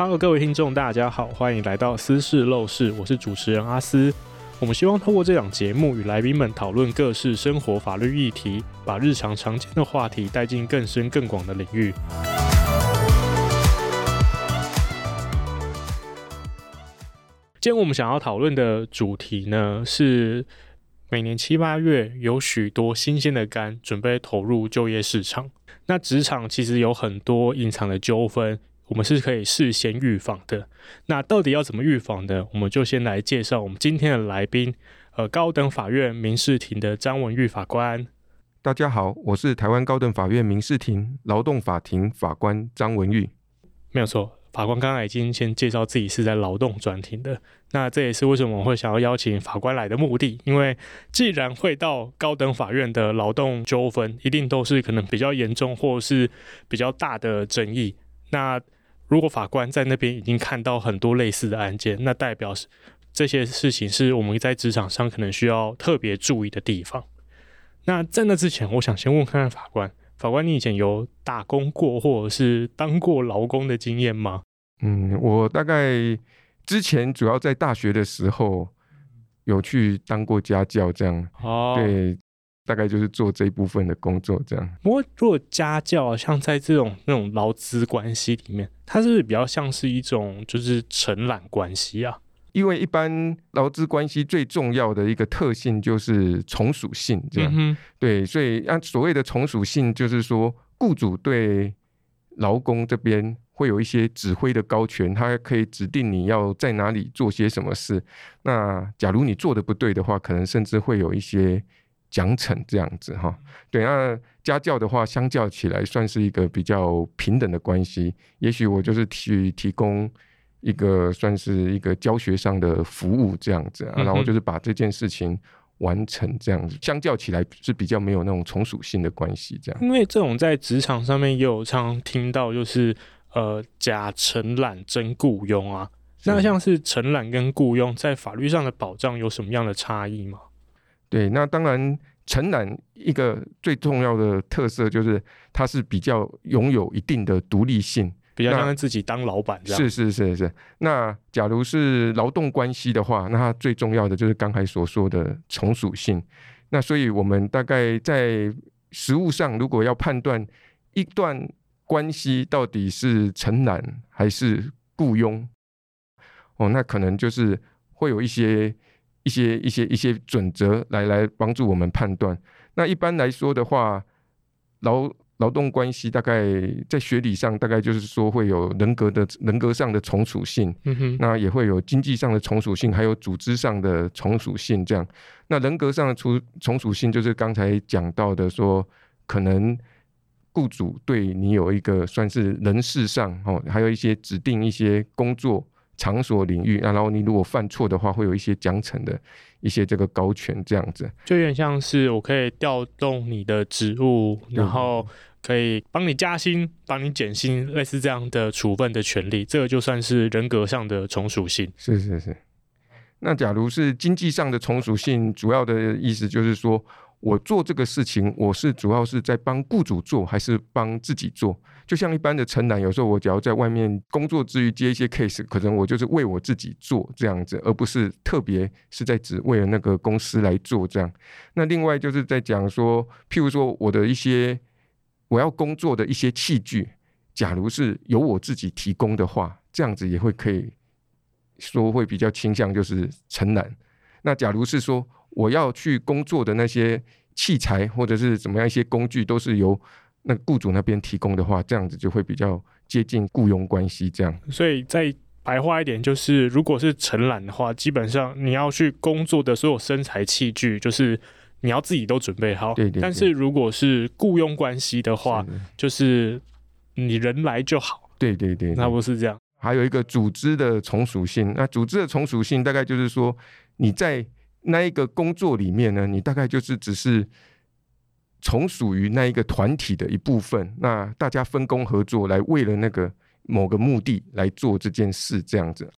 Hello，各位听众，大家好，欢迎来到私事陋室，我是主持人阿斯。我们希望透过这档节目与来宾们讨论各式生活法律议题，把日常常见的话题带进更深更广的领域。今天我们想要讨论的主题呢，是每年七八月有许多新鲜的肝准备投入就业市场，那职场其实有很多隐藏的纠纷。我们是可以事先预防的。那到底要怎么预防呢？我们就先来介绍我们今天的来宾，呃，高等法院民事庭的张文玉法官。大家好，我是台湾高等法院民事庭劳动法庭法官张文玉。没有错，法官刚才已经先介绍自己是在劳动专庭的。那这也是为什么我会想要邀请法官来的目的，因为既然会到高等法院的劳动纠纷，一定都是可能比较严重或是比较大的争议。那如果法官在那边已经看到很多类似的案件，那代表是这些事情是我们在职场上可能需要特别注意的地方。那在那之前，我想先问看看法官，法官，你以前有打工过或者是当过劳工的经验吗？嗯，我大概之前主要在大学的时候有去当过家教，这样。哦，对。大概就是做这一部分的工作，这样。不过，如果家教像在这种那种劳资关系里面，它是不是比较像是一种就是承揽关系啊？因为一般劳资关系最重要的一个特性就是从属性，这样。嗯、对，所以按所谓的从属性，就是说雇主对劳工这边会有一些指挥的高权，他可以指定你要在哪里做些什么事。那假如你做的不对的话，可能甚至会有一些。奖惩这样子哈，对，那家教的话，相较起来算是一个比较平等的关系。也许我就是去提供一个算是一个教学上的服务这样子，然后就是把这件事情完成这样子。相较起来是比较没有那种从属性的关系这样。因为这种在职场上面也有常听到，就是呃假承揽真雇佣啊。那像是承揽跟雇佣在法律上的保障有什么样的差异吗？对，那当然，承揽一个最重要的特色就是它是比较拥有一定的独立性，比较像自己当老板这样。是是是是。那假如是劳动关系的话，那它最重要的就是刚才所说的从属性。那所以我们大概在实务上，如果要判断一段关系到底是承揽还是雇佣，哦，那可能就是会有一些。一些一些一些准则来来帮助我们判断。那一般来说的话，劳劳动关系大概在学理上大概就是说会有人格的人格上的从属性，嗯哼，那也会有经济上的从属性，还有组织上的从属性。这样，那人格上的从从属性就是刚才讲到的说，说可能雇主对你有一个算是人事上哦，还有一些指定一些工作。场所领域，然后你如果犯错的话，会有一些奖惩的一些这个高权这样子，就有点像是我可以调动你的职务，然后可以帮你加薪、帮你减薪，类似这样的处分的权利，这个就算是人格上的从属性。是是是。那假如是经济上的从属性，主要的意思就是说。我做这个事情，我是主要是在帮雇主做，还是帮自己做？就像一般的承揽，有时候我只要在外面工作之余接一些 case，可能我就是为我自己做这样子，而不是特别是在只为了那个公司来做这样。那另外就是在讲说，譬如说我的一些我要工作的一些器具，假如是由我自己提供的话，这样子也会可以说会比较倾向就是承揽。那假如是说，我要去工作的那些器材或者是怎么样一些工具，都是由那雇主那边提供的话，这样子就会比较接近雇佣关系。这样，所以再白话一点，就是如果是承揽的话，基本上你要去工作的所有身材器具，就是你要自己都准备好。对对对。但是如果是雇佣关系的话，是的。就是你人来就好。对对对，对，那不是这样。还有一个组织的从属性，那组织的从属性大概就是说你在。那一个工作里面呢，你大概就是只是从属于那一个团体的一部分，那大家分工合作来为了那个某个目的来做这件事，这样子。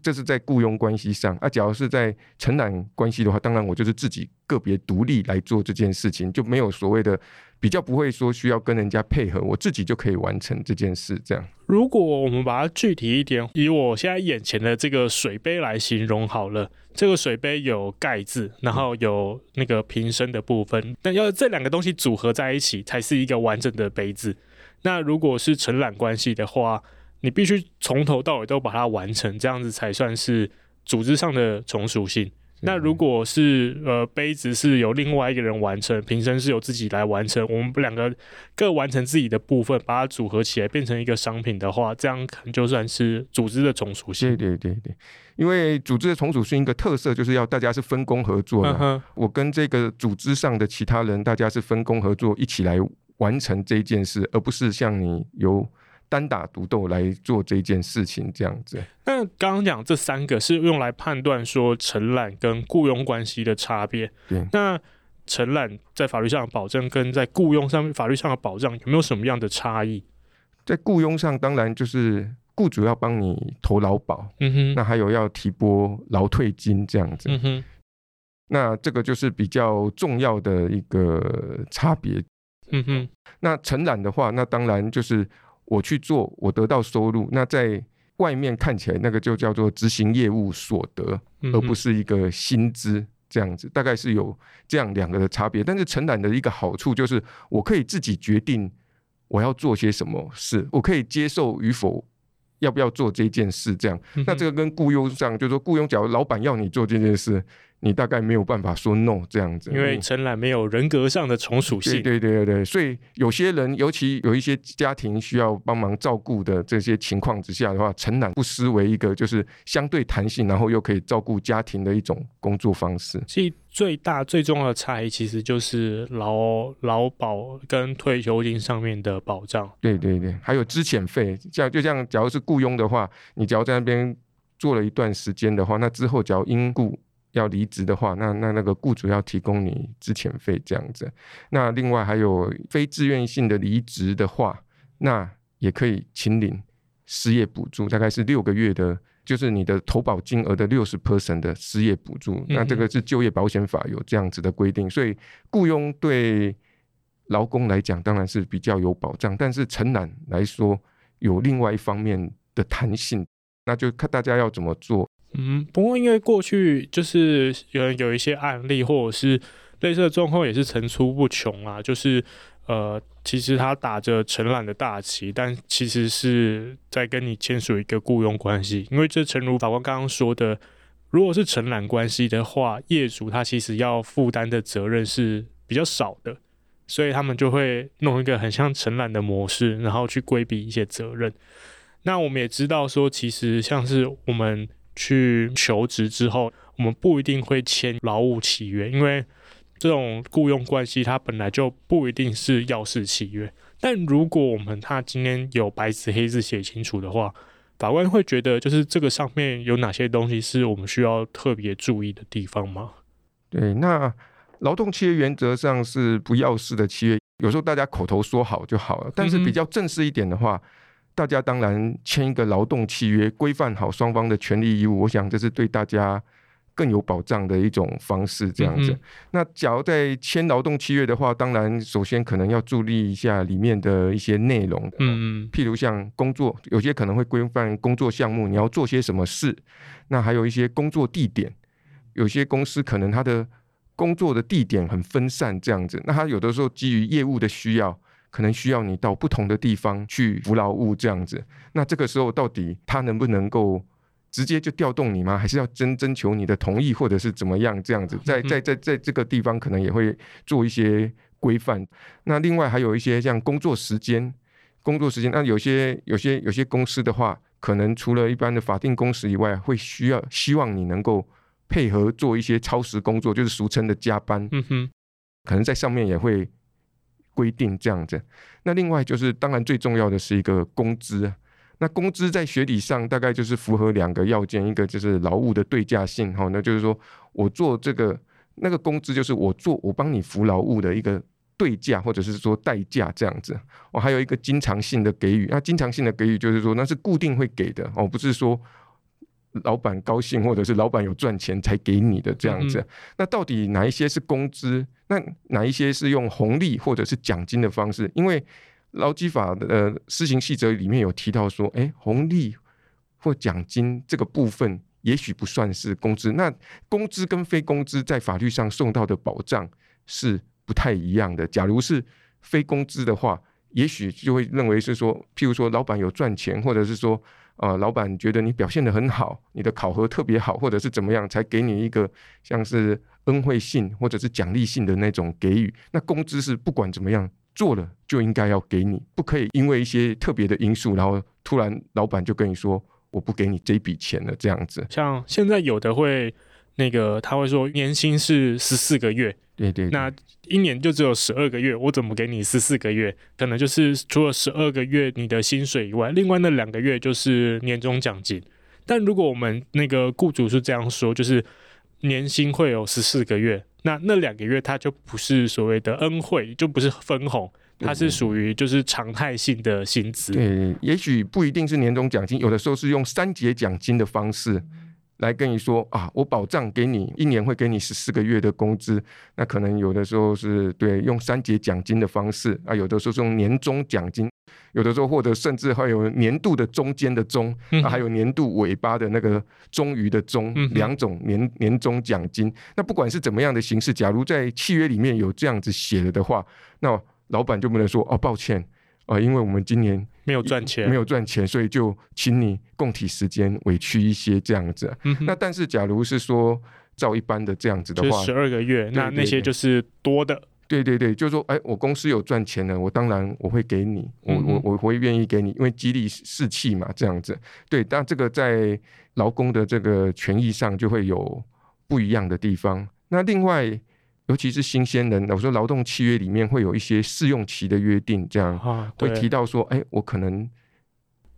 这是在雇佣关系上啊。假如是在承揽关系的话，当然我就是自己个别独立来做这件事情，就没有所谓的比较不会说需要跟人家配合，我自己就可以完成这件事。这样，如果我们把它具体一点，以我现在眼前的这个水杯来形容好了，这个水杯有盖子，然后有那个瓶身的部分，但要这两个东西组合在一起，才是一个完整的杯子。那如果是承揽关系的话，你必须从头到尾都把它完成，这样子才算是组织上的从属性。那如果是呃杯子是由另外一个人完成，瓶身是由自己来完成，我们两个各完成自己的部分，把它组合起来变成一个商品的话，这样可能就算是组织的从属性。对对对对，因为组织的从属性一个特色就是要大家是分工合作的。嗯、我跟这个组织上的其他人，大家是分工合作，一起来完成这件事，而不是像你由。单打独斗来做这件事情，这样子。那刚刚讲这三个是用来判断说承揽跟雇佣关系的差别。对。那承揽在法律上的保证跟在雇佣上面法律上的保障有没有什么样的差异？在雇佣上，当然就是雇主要帮你投劳保，嗯哼。那还有要提拨劳退金这样子，嗯哼。那这个就是比较重要的一个差别，嗯哼。那承揽的话，那当然就是。我去做，我得到收入，那在外面看起来那个就叫做执行业务所得，而不是一个薪资这样子，大概是有这样两个的差别。但是承揽的一个好处就是，我可以自己决定我要做些什么事，我可以接受与否，要不要做这件事这样。那这个跟雇佣上，就是说雇佣，假如老板要你做这件事。你大概没有办法说 no 这样子，因为承揽没有人格上的从属性。对对对对，所以有些人，尤其有一些家庭需要帮忙照顾的这些情况之下的话，承揽不失为一个就是相对弹性，然后又可以照顾家庭的一种工作方式。所以最大最重要的差异，其实就是劳劳保跟退休金上面的保障。对对对，还有资遣费，像就像假如是雇佣的话，你只要在那边做了一段时间的话，那之后只要因故。要离职的话，那那那个雇主要提供你资遣费这样子。那另外还有非自愿性的离职的话，那也可以请领失业补助，大概是六个月的，就是你的投保金额的六十 percent 的失业补助。那这个是就业保险法有这样子的规定，所以雇佣对劳工来讲当然是比较有保障，但是承揽来说有另外一方面的弹性，那就看大家要怎么做。嗯，不过因为过去就是有有一些案例，或者是类似的状况也是层出不穷啊。就是呃，其实他打着承揽的大旗，但其实是在跟你签署一个雇佣关系。因为这诚如法官刚刚说的，如果是承揽关系的话，业主他其实要负担的责任是比较少的，所以他们就会弄一个很像承揽的模式，然后去规避一些责任。那我们也知道说，其实像是我们。去求职之后，我们不一定会签劳务契约，因为这种雇佣关系它本来就不一定是要式契约。但如果我们他今天有白纸黑字写清楚的话，法官会觉得就是这个上面有哪些东西是我们需要特别注意的地方吗？对，那劳动契约原则上是不要式的契约，有时候大家口头说好就好了，但是比较正式一点的话。大家当然签一个劳动契约，规范好双方的权利义务，我想这是对大家更有保障的一种方式。这样子，嗯、那假如在签劳动契约的话，当然首先可能要注意一下里面的一些内容。嗯嗯，譬如像工作，有些可能会规范工作项目，你要做些什么事。那还有一些工作地点，有些公司可能它的工作的地点很分散，这样子，那它有的时候基于业务的需要。可能需要你到不同的地方去服劳务这样子，那这个时候到底他能不能够直接就调动你吗？还是要征征求你的同意，或者是怎么样这样子？在在在在这个地方可能也会做一些规范。那另外还有一些像工作时间，工作时间，那有些有些有些公司的话，可能除了一般的法定工时以外，会需要希望你能够配合做一些超时工作，就是俗称的加班。嗯哼，可能在上面也会。规定这样子，那另外就是当然最重要的是一个工资。那工资在学理上大概就是符合两个要件，一个就是劳务的对价性，哈，那就是说我做这个那个工资就是我做我帮你服劳务的一个对价或者是说代价这样子。我还有一个经常性的给予，那经常性的给予就是说那是固定会给的哦，不是说老板高兴，或者是老板有赚钱才给你的这样子。嗯、那到底哪一些是工资？那哪一些是用红利或者是奖金的方式？因为劳基法的施行细则里面有提到说，哎、欸，红利或奖金这个部分也许不算是工资。那工资跟非工资在法律上受到的保障是不太一样的。假如是非工资的话，也许就会认为是说，譬如说老板有赚钱，或者是说，呃，老板觉得你表现得很好，你的考核特别好，或者是怎么样，才给你一个像是恩惠性或者是奖励性的那种给予。那工资是不管怎么样做了就应该要给你，不可以因为一些特别的因素，然后突然老板就跟你说我不给你这笔钱了这样子。像现在有的会那个他会说年薪是十四个月。对，对对，那一年就只有十二个月，我怎么给你十四个月？可能就是除了十二个月你的薪水以外，另外那两个月就是年终奖金。但如果我们那个雇主是这样说，就是年薪会有十四个月，那那两个月它就不是所谓的恩惠，就不是分红，它是属于就是常态性的薪资。对，也许不一定是年终奖金，有的时候是用三节奖金的方式。来跟你说啊，我保障给你一年会给你十四个月的工资，那可能有的时候是对用三节奖金的方式啊，有的时候是用年终奖金，有的时候或者甚至还有年度的中间的中，嗯、啊，还有年度尾巴的那个终于的终，两种年年终奖金。那不管是怎么样的形式，假如在契约里面有这样子写了的话，那老板就不能说哦，抱歉。啊，因为我们今年没有赚钱，没有赚钱，所以就请你供体时间，委屈一些这样子。嗯、那但是，假如是说照一般的这样子的话，十二个月，那那些就是多的。对对对，就是说，哎，我公司有赚钱了，我当然我会给你，我我我会愿意给你，因为激励士气嘛，这样子。对，但这个在劳工的这个权益上就会有不一样的地方。那另外。尤其是新鲜人，我说劳动契约里面会有一些试用期的约定，这样会提到说，哎、欸，我可能。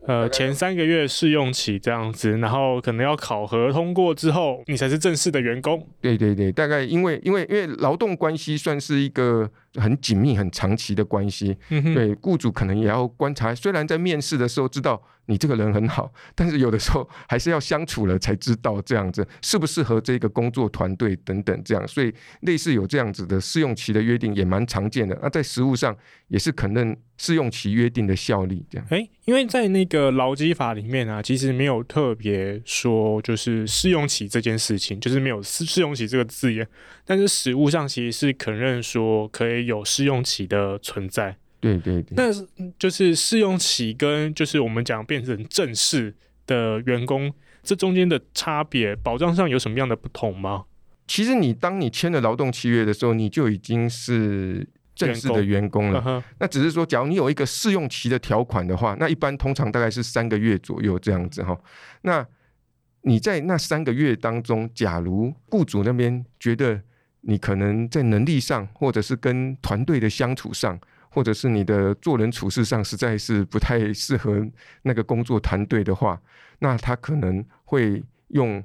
呃，前三个月试用期这样子，然后可能要考核通过之后，你才是正式的员工。对对对，大概因为因为因为劳动关系算是一个很紧密、很长期的关系。对，雇主可能也要观察。虽然在面试的时候知道你这个人很好，但是有的时候还是要相处了才知道这样子适不适合这个工作团队等等这样。所以类似有这样子的试用期的约定也蛮常见的。那在实务上也是肯认。试用期约定的效力，这样。哎、欸，因为在那个劳基法里面啊，其实没有特别说就是试用期这件事情，就是没有试试用期这个字眼。但是实务上其实是肯认说可以有试用期的存在。对对对。那就是试用期跟就是我们讲变成正式的员工，这中间的差别，保障上有什么样的不同吗？其实你当你签了劳动契约的时候，你就已经是。正式的员工了，工那只是说，假如你有一个试用期的条款的话，那一般通常大概是三个月左右这样子哈。那你在那三个月当中，假如雇主那边觉得你可能在能力上，或者是跟团队的相处上，或者是你的做人处事上，实在是不太适合那个工作团队的话，那他可能会用。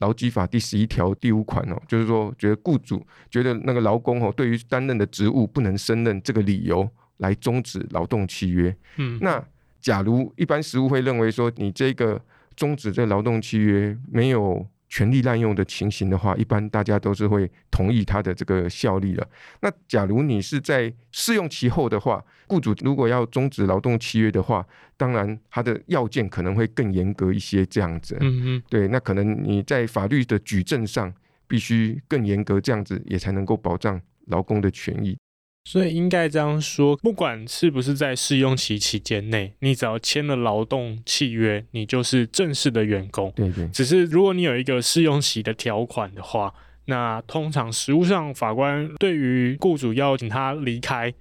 劳基法第十一条第五款哦，就是说，觉得雇主觉得那个劳工哦，对于担任的职务不能胜任这个理由来终止劳动契约。嗯，那假如一般实务会认为说，你这个终止这劳动契约没有。权力滥用的情形的话，一般大家都是会同意它的这个效力了。那假如你是在试用期后的话，雇主如果要终止劳动契约的话，当然它的要件可能会更严格一些，这样子。嗯嗯，对，那可能你在法律的举证上必须更严格，这样子也才能够保障劳工的权益。所以应该这样说，不管是不是在试用期期间内，你只要签了劳动契约，你就是正式的员工。对对。只是如果你有一个试用期的条款的话，那通常实务上法官对于雇主要请他离开，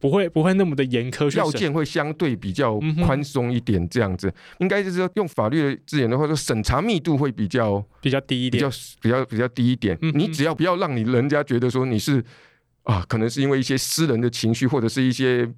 不会不会那么的严苛，要件会相对比较宽松一点。这样子，嗯、应该就是说用法律的字眼的话，说审查密度会比较比较低一点，比较比较比较低一点。嗯、你只要不要让你人家觉得说你是。啊，可能是因为一些私人的情绪，或者是一些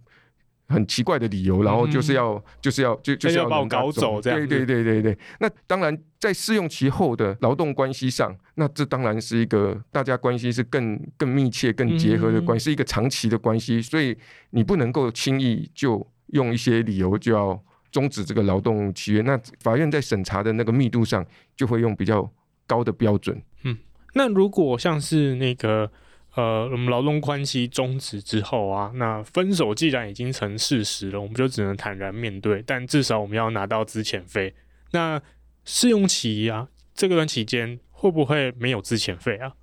很奇怪的理由，然后就是要、嗯、就是要就就是要把我搞走这样。对对对对对。那当然，在试用期后的劳动关系上，那这当然是一个大家关系是更更密切、更结合的关系，嗯、是一个长期的关系，所以你不能够轻易就用一些理由就要终止这个劳动契约。那法院在审查的那个密度上，就会用比较高的标准。嗯，那如果像是那个呃，我们劳动关系终止之后啊，那分手既然已经成事实了，我们就只能坦然面对。但至少我们要拿到资遣费。那试用期啊，这个段期间会不会没有资遣费啊？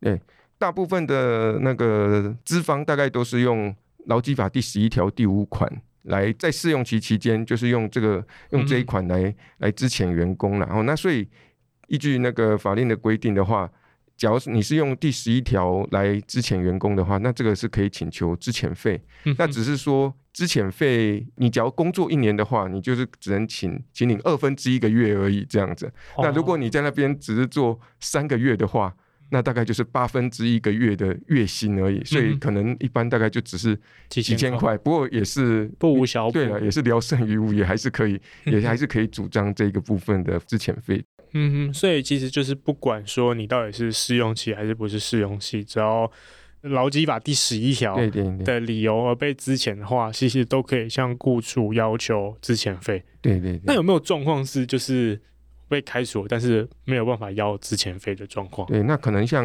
对，大部分的那个资方大概都是用劳基法第十一条第五款来在试用期期间，就是用这个用这一款来、来资遣员工。然后那所以依据那个法令的规定的话，假如你是用第十一条来支遣员工的话，那这个是可以请求支遣费。嗯、那只是说支遣费，你只要工作一年的话，你就是只能请请领二分之一个月而已这样子。哦、那如果你在那边只是做三个月的话，那大概就是八分之一个月的月薪而已，所以可能一般大概就只是几千块，不过也是不无小补。对了，也是聊胜于无，也还是可以，也还是可以主张这个部分的资遣费。嗯哼，所以其实就是不管说你到底是试用期还是不是试用期，只要劳基法第十一条的理由而被资遣的话，其实都可以向雇主要求资遣费。对对对。那有没有状况是就是？被开除，但是没有办法要之前费的状况。对，那可能像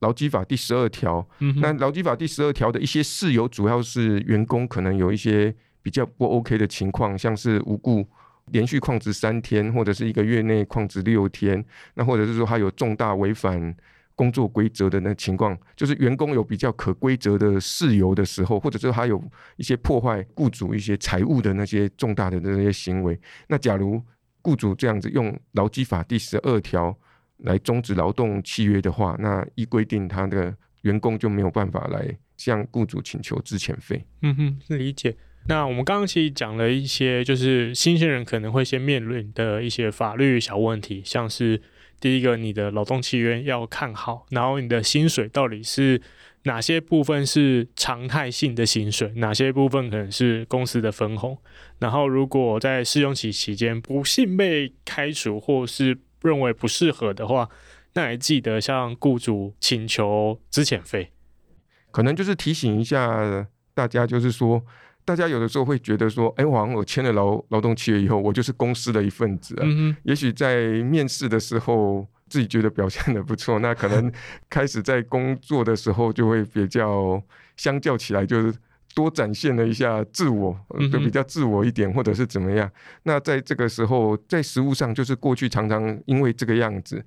劳基法第十二条，嗯、那劳基法第十二条的一些事由，主要是员工可能有一些比较不 OK 的情况，像是无故连续旷职三天，或者是一个月内旷职六天，那或者是说他有重大违反工作规则的那情况，就是员工有比较可规则的事由的时候，或者是他有一些破坏雇主一些财务的那些重大的那些行为，那假如。雇主这样子用劳基法第十二条来终止劳动契约的话，那依规定他的员工就没有办法来向雇主请求资遣费。嗯哼，理解。那我们刚刚其实讲了一些，就是新鲜人可能会先面临的一些法律小问题，像是第一个，你的劳动契约要看好，然后你的薪水到底是。哪些部分是常态性的薪水？哪些部分可能是公司的分红？然后，如果在试用期期间不幸被开除，或是认为不适合的话，那还记得向雇主请求资遣费。可能就是提醒一下大家，就是说，大家有的时候会觉得说，哎，我好像我签了劳劳动契约以后，我就是公司的一份子啊。嗯哼。也许在面试的时候。自己觉得表现的不错，那可能开始在工作的时候就会比较，相较起来就是多展现了一下自我，就比较自我一点，或者是怎么样。那在这个时候，在实物上，就是过去常常因为这个样子，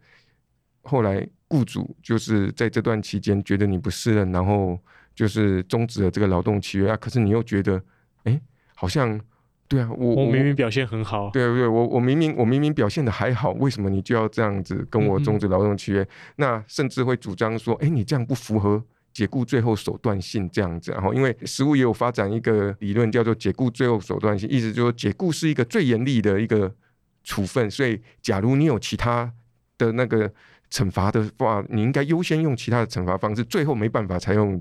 后来雇主就是在这段期间觉得你不适任，然后就是终止了这个劳动契约啊。可是你又觉得，哎，好像。对啊，我我明明表现很好，对对，我我明明我明明表现的还好，为什么你就要这样子跟我终止劳动契约？嗯、那甚至会主张说，哎，你这样不符合解雇最后手段性这样子。然后，因为实务也有发展一个理论叫做解雇最后手段性，意思就是说解雇是一个最严厉的一个处分，所以假如你有其他的那个惩罚的话，你应该优先用其他的惩罚方式，最后没办法才用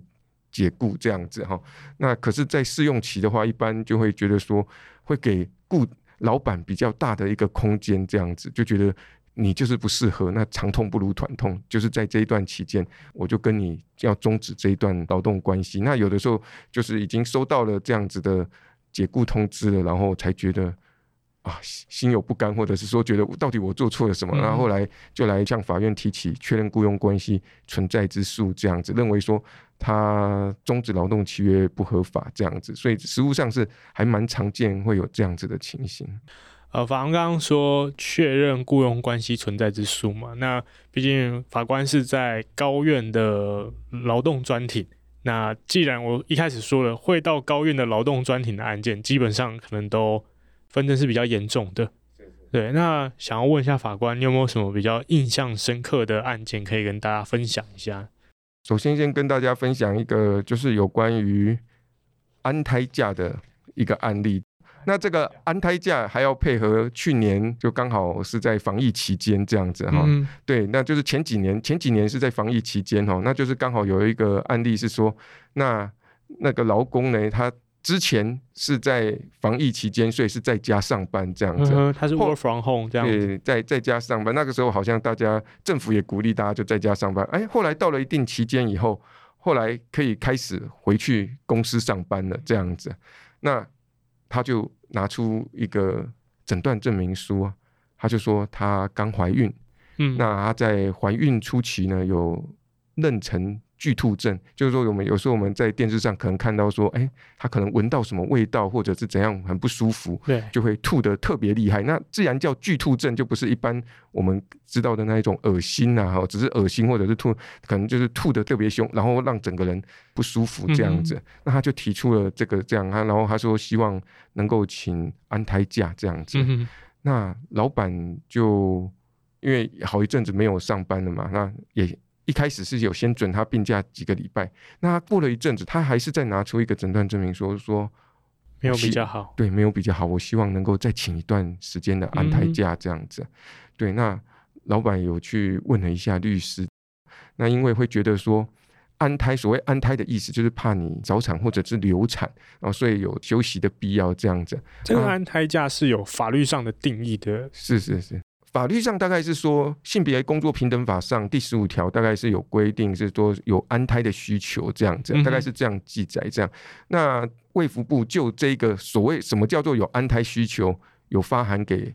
解雇这样子哈。那可是，在试用期的话，一般就会觉得说。会给雇老板比较大的一个空间，这样子就觉得你就是不适合，那长痛不如短痛，就是在这一段期间，我就跟你要终止这一段劳动关系。那有的时候就是已经收到了这样子的解雇通知了，然后才觉得。啊，心有不甘，或者是说觉得到底我做错了什么，嗯、然后后来就来向法院提起确认雇佣关系存在之诉，这样子认为说他终止劳动契约不合法，这样子，所以实务上是还蛮常见会有这样子的情形。呃，法官刚刚说确认雇佣关系存在之诉嘛，那毕竟法官是在高院的劳动专庭，那既然我一开始说了会到高院的劳动专庭的案件，基本上可能都。纷争是比较严重的，对。那想要问一下法官，你有没有什么比较印象深刻的案件可以跟大家分享一下？首先，先跟大家分享一个，就是有关于安胎假的一个案例。那这个安胎假还要配合去年，就刚好是在防疫期间这样子哈。嗯、对，那就是前几年，前几年是在防疫期间哈，那就是刚好有一个案例是说，那那个劳工呢，他。之前是在防疫期间，所以是在家上班这样子。嗯、他是 work from home 这样子。对，在在家上班。那个时候好像大家政府也鼓励大家就在家上班。哎，后来到了一定期间以后，后来可以开始回去公司上班了这样子。那他就拿出一个诊断证明书啊，他就说他刚怀孕，嗯，那他在怀孕初期呢有妊娠。剧吐症就是说，我们有时候我们在电视上可能看到说，哎，他可能闻到什么味道，或者是怎样很不舒服，对，就会吐得特别厉害。那自然叫巨吐症，就不是一般我们知道的那一种恶心呐，哈，只是恶心或者是吐，可能就是吐得特别凶，然后让整个人不舒服这样子。嗯、那他就提出了这个这样，他然后他说希望能够请安胎假这样子。嗯、那老板就因为好一阵子没有上班了嘛，那也。一开始是有先准他病假几个礼拜，那过了一阵子，他还是再拿出一个诊断证明说，说说没有比较好，对，没有比较好。我希望能够再请一段时间的安胎假这样子。嗯、对，那老板有去问了一下律师，那因为会觉得说安胎，所谓安胎的意思就是怕你早产或者是流产，然后所以有休息的必要这样子。这个安胎假是有法律上的定义的，是是是。法律上大概是说，性别工作平等法上第十五条大概是有规定，是说有安胎的需求这样子，大概是这样记载这样。那卫福部就这个所谓什么叫做有安胎需求，有发函给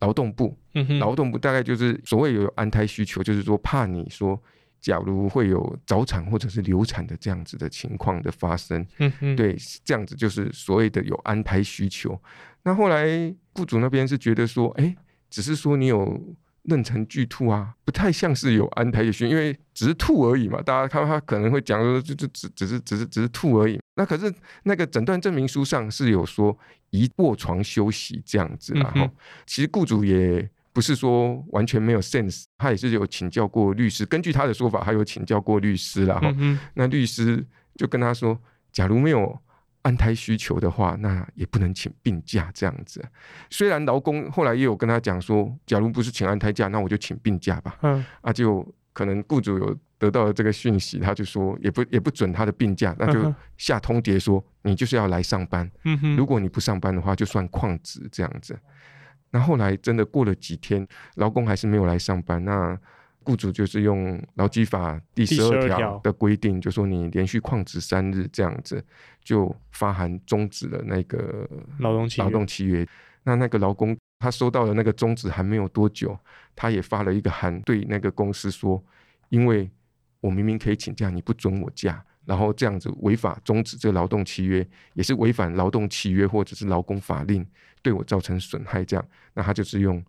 劳动部，劳动部大概就是所谓有安胎需求，就是说怕你说，假如会有早产或者是流产的这样子的情况的发生，对，这样子就是所谓的有安胎需求。那后来雇主那边是觉得说，哎。只是说你有妊娠剧吐啊，不太像是有安胎的需，因为只是吐而已嘛。大家看他可能会讲说，就就只只是只是只是吐而已。那可是那个诊断证明书上是有说宜卧床休息这样子，然后、嗯、其实雇主也不是说完全没有 sense，他也是有请教过律师，根据他的说法，他有请教过律师了哈。嗯、那律师就跟他说，假如没有。安胎需求的话，那也不能请病假这样子。虽然劳工后来也有跟他讲说，假如不是请安胎假，那我就请病假吧。嗯，啊，就可能雇主有得到了这个讯息，他就说也不也不准他的病假，那就下通牒说你就是要来上班。嗯哼，如果你不上班的话，就算旷职这样子。那后来真的过了几天，劳工还是没有来上班。那雇主就是用劳基法第十二条的规定，就说你连续旷职三日这样子，就发函终止了那个劳动契约。劳动契约。那那个劳工他收到了那个终止函没有多久，他也发了一个函对那个公司说，因为我明明可以请假，你不准我假，然后这样子违法终止这个劳动契约，也是违反劳动契约或者是劳工法令，对我造成损害。这样，那他就是用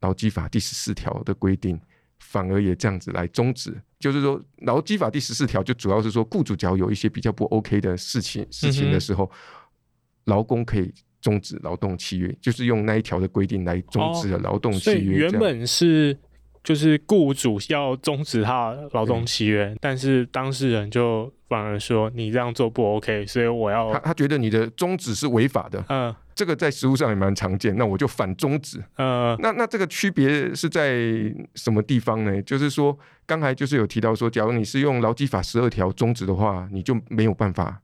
劳基法第十四条的规定。反而也这样子来终止，就是说劳基法第十四条就主要是说，雇主只要有一些比较不 OK 的事情事情的时候，劳工可以终止劳动契约，就是用那一条的规定来终止了劳动契约。原本是就是雇主要终止他劳动契约，但是当事人就反而说你这样做不 OK，所以我要他他觉得你的终止是违法的。嗯。这个在实务上也蛮常见，那我就反终止。呃，那那这个区别是在什么地方呢？就是说，刚才就是有提到说，假如你是用劳基法十二条终止的话，你就没有办法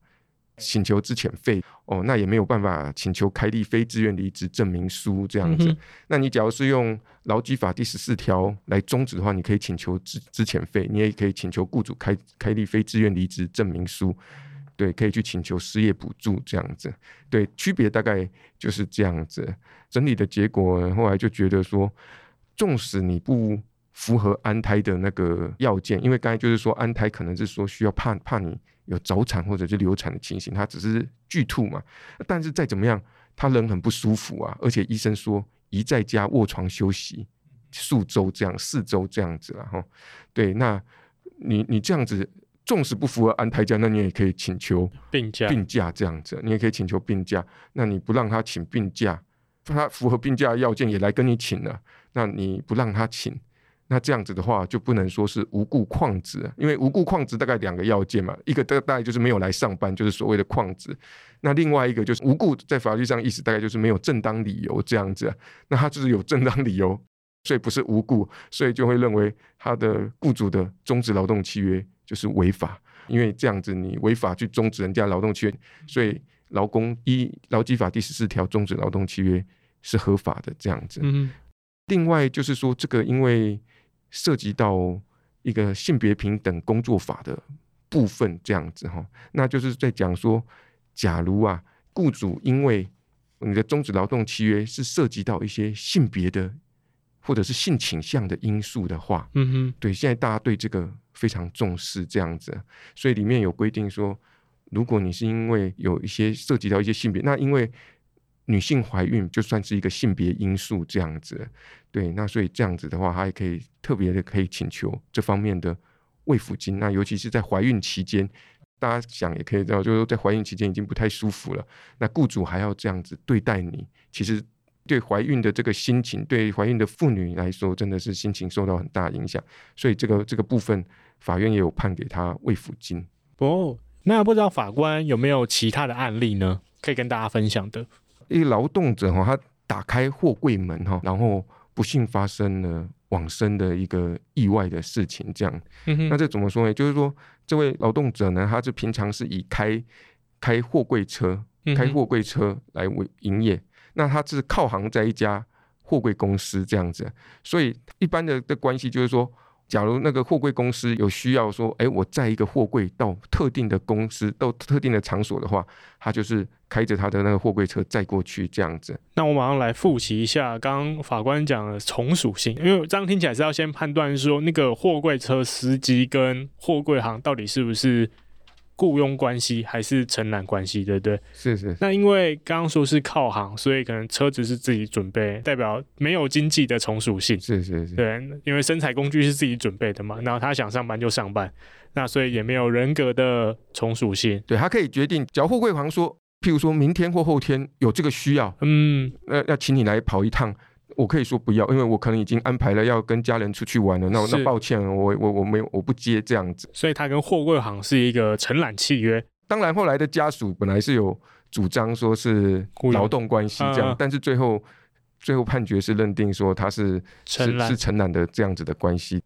请求资遣费哦，那也没有办法请求开立非自愿离职证明书这样子。嗯、那你假如是用劳基法第十四条来终止的话，你可以请求资资遣费，你也可以请求雇主开开立非自愿离职证明书。对，可以去请求失业补助这样子，对，区别大概就是这样子。整理的结果后来就觉得说，纵使你不符合安胎的那个要件，因为刚才就是说安胎可能是说需要怕怕你有早产或者是流产的情形，他只是剧吐嘛，但是再怎么样，他人很不舒服啊，而且医生说宜在家卧床休息数周这样四周这样子了哈。对，那你你这样子。纵使不符合安胎假，那你也可以请求病假，病假这样子，你也可以请求病假。那你不让他请病假，他符合病假的要件也来跟你请了，那你不让他请，那这样子的话就不能说是无故旷职，因为无故旷职大概两个要件嘛，一个大概就是没有来上班，就是所谓的旷职。那另外一个就是无故，在法律上意思大概就是没有正当理由这样子，那他就是有正当理由，所以不是无故，所以就会认为他的雇主的终止劳动契约。就是违法，因为这样子你违法去终止人家劳动契约，所以劳工依劳基法第十四条终止劳动契约是合法的。这样子，嗯、另外就是说，这个因为涉及到一个性别平等工作法的部分，这样子哈，那就是在讲说，假如啊，雇主因为你的终止劳动契约是涉及到一些性别的或者是性倾向的因素的话，嗯哼，对，现在大家对这个非常重视，这样子，所以里面有规定说，如果你是因为有一些涉及到一些性别，那因为女性怀孕就算是一个性别因素这样子，对，那所以这样子的话，还可以特别的可以请求这方面的慰抚金，那尤其是在怀孕期间。大家想也可以知道，就是说在怀孕期间已经不太舒服了，那雇主还要这样子对待你，其实对怀孕的这个心情，对怀孕的妇女来说，真的是心情受到很大影响。所以这个这个部分，法院也有判给他慰抚金。哦，那不知道法官有没有其他的案例呢？可以跟大家分享的。一个劳动者哈，他打开货柜门哈，然后不幸发生了往生的一个意外的事情，这样。嗯哼，那这怎么说呢？就是说。这位劳动者呢，他是平常是以开开货柜车、开货柜车来为营业，嗯、那他是靠行在一家货柜公司这样子，所以一般的的关系就是说。假如那个货柜公司有需要说，哎，我载一个货柜到特定的公司、到特定的场所的话，他就是开着他的那个货柜车载过去这样子。那我马上来复习一下刚刚法官讲的从属性，因为这样听起来是要先判断说那个货柜车司机跟货柜行到底是不是。雇佣关系还是承揽关系，对不对？是是。那因为刚刚说是靠行，所以可能车子是自己准备，代表没有经济的从属性。是是是。对，因为生产工具是自己准备的嘛，然后他想上班就上班，那所以也没有人格的从属性。对，他可以决定，只要货柜行说，譬如说明天或后天有这个需要，嗯，那要请你来跑一趟。我可以说不要，因为我可能已经安排了要跟家人出去玩了。那那抱歉，我我我没有我不接这样子。所以他跟货柜行是一个承揽契约。当然，后来的家属本来是有主张说是劳动关系这样，但是最后最后判决是认定说他是是是承揽的这样子的关系。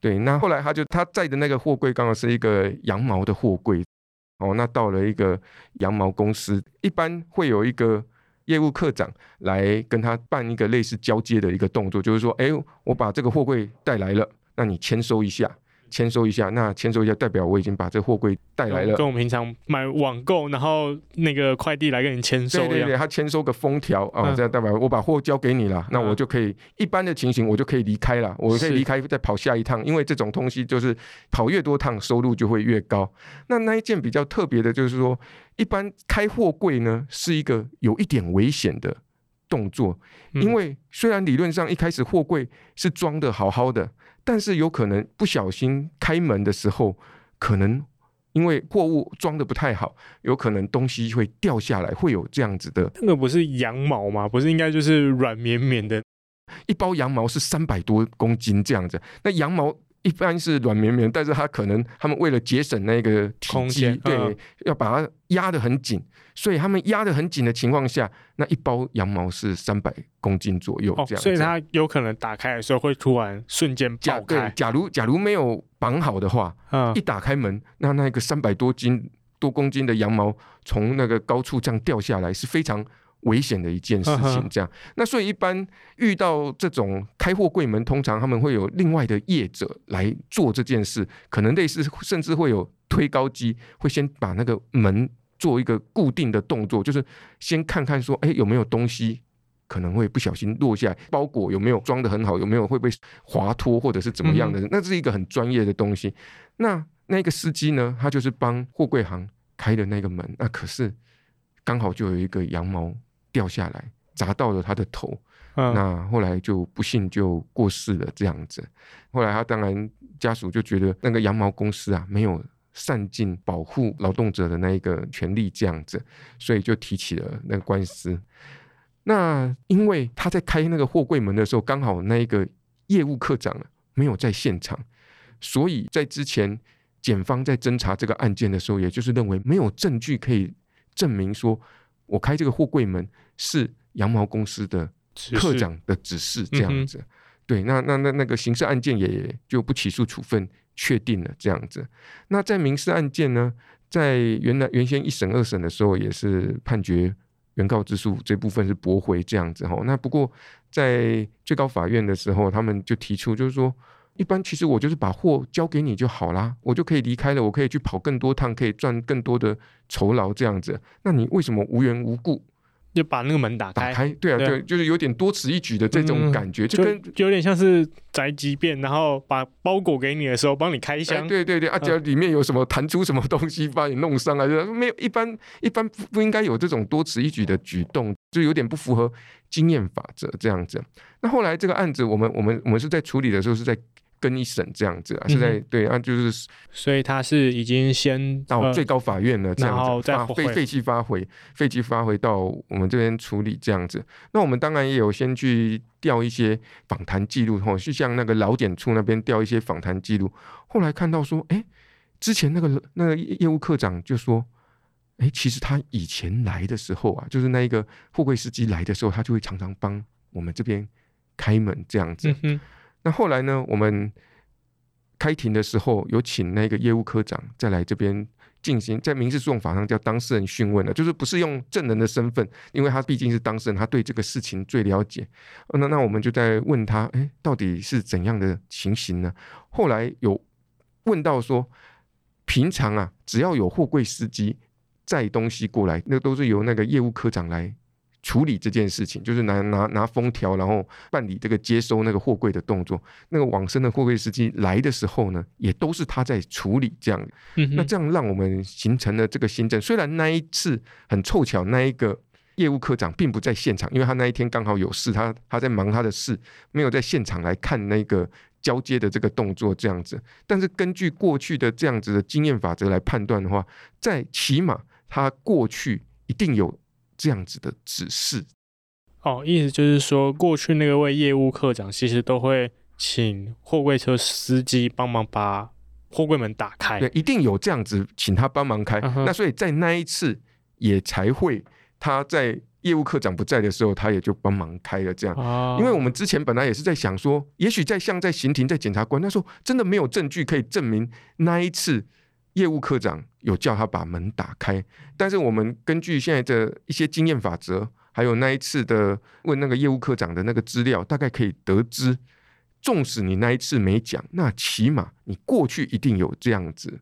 对，那后来他就他载的那个货柜刚好是一个羊毛的货柜哦，那到了一个羊毛公司，一般会有一个。业务科长来跟他办一个类似交接的一个动作，就是说，哎，我把这个货柜带来了，那你签收一下。签收一下，那签收一下代表我已经把这货柜带来了，跟我们平常买网购，然后那个快递来跟你签收。对对对，他签收个封条啊，这样代表我把货交给你了，那我就可以一般的情形我就可以离开了，我可以离开再跑下一趟，因为这种东西就是跑越多趟收入就会越高。那那一件比较特别的就是说，一般开货柜呢是一个有一点危险的动作，因为虽然理论上一开始货柜是装的好好的。但是有可能不小心开门的时候，可能因为货物装的不太好，有可能东西会掉下来，会有这样子的。那个不是羊毛吗？不是应该就是软绵绵的？一包羊毛是三百多公斤这样子。那羊毛一般是软绵绵，但是它可能他们为了节省那个空间，对，嗯、要把它压得很紧。所以他们压得很紧的情况下，那一包羊毛是三百公斤左右这样，哦。所以它有可能打开的时候会突然瞬间爆开。假，假如假如没有绑好的话，嗯，一打开门，那那个三百多斤多公斤的羊毛从那个高处这样掉下来，是非常危险的一件事情。这样，那所以一般遇到这种开货柜门，通常他们会有另外的业者来做这件事，可能类似甚至会有推高机，会先把那个门。做一个固定的动作，就是先看看说，哎，有没有东西可能会不小心落下来，包裹有没有装得很好，有没有会被滑脱或者是怎么样的？嗯、那是一个很专业的东西。那那个司机呢，他就是帮货柜行开的那个门，那可是刚好就有一个羊毛掉下来，砸到了他的头，嗯、那后来就不幸就过世了这样子。后来他当然家属就觉得那个羊毛公司啊没有。善尽保护劳动者的那一个权利，这样子，所以就提起了那个官司。那因为他在开那个货柜门的时候，刚好那一个业务科长没有在现场，所以在之前检方在侦查这个案件的时候，也就是认为没有证据可以证明说我开这个货柜门是羊毛公司的科长的指示，这样子。对，那那那那个刑事案件也就不起诉处分。确定了这样子，那在民事案件呢，在原来原先一审二审的时候，也是判决原告之诉这部分是驳回这样子哈。那不过在最高法院的时候，他们就提出就是说，一般其实我就是把货交给你就好啦，我就可以离开了，我可以去跑更多趟，可以赚更多的酬劳这样子。那你为什么无缘无故就把那个门打开，打开，对啊，对，对，就是有点多此一举的这种感觉，嗯、就跟就有点像是宅急便，然后把包裹给你的时候帮你开箱，哎、对对对，啊，只要里面有什么弹出什么东西把你弄伤啊，就没有一般一般不应该有这种多此一举的举动，就有点不符合经验法则这样子。那后来这个案子，我们我们我们是在处理的时候是在。更一审这样子啊，是在、嗯、对啊，就是所以他是已经先到最高法院了，这样子，废废弃发回，废弃发回到我们这边处理这样子。那我们当然也有先去调一些访谈记录，吼，去向那个劳检处那边调一些访谈记录。后来看到说，哎、欸，之前那个那个业务科长就说，哎、欸，其实他以前来的时候啊，就是那一个货柜司机来的时候，他就会常常帮我们这边开门这样子。嗯那后来呢？我们开庭的时候有请那个业务科长再来这边进行，在民事诉讼法上叫当事人讯问了，就是不是用证人的身份，因为他毕竟是当事人，他对这个事情最了解。那那我们就在问他，哎，到底是怎样的情形呢？后来有问到说，平常啊，只要有货柜司机载东西过来，那都是由那个业务科长来。处理这件事情，就是拿拿拿封条，然后办理这个接收那个货柜的动作。那个往生的货柜司机来的时候呢，也都是他在处理这样。嗯、那这样让我们形成了这个新政。虽然那一次很凑巧，那一个业务科长并不在现场，因为他那一天刚好有事，他他在忙他的事，没有在现场来看那个交接的这个动作这样子。但是根据过去的这样子的经验法则来判断的话，在起码他过去一定有。这样子的指示，哦，意思就是说，过去那个位业务科长其实都会请货柜车司机帮忙把货柜门打开，对，一定有这样子请他帮忙开。Uh-huh. 那所以在那一次也才会他在业务科长不在的时候，他也就帮忙开了这样。Uh-huh. 因为我们之前本来也是在想说，也许在像在刑庭在检察官那时候，真的没有证据可以证明那一次。业务科长有叫他把门打开，但是我们根据现在的一些经验法则，还有那一次的问那个业务科长的那个资料，大概可以得知，纵使你那一次没讲，那起码你过去一定有这样子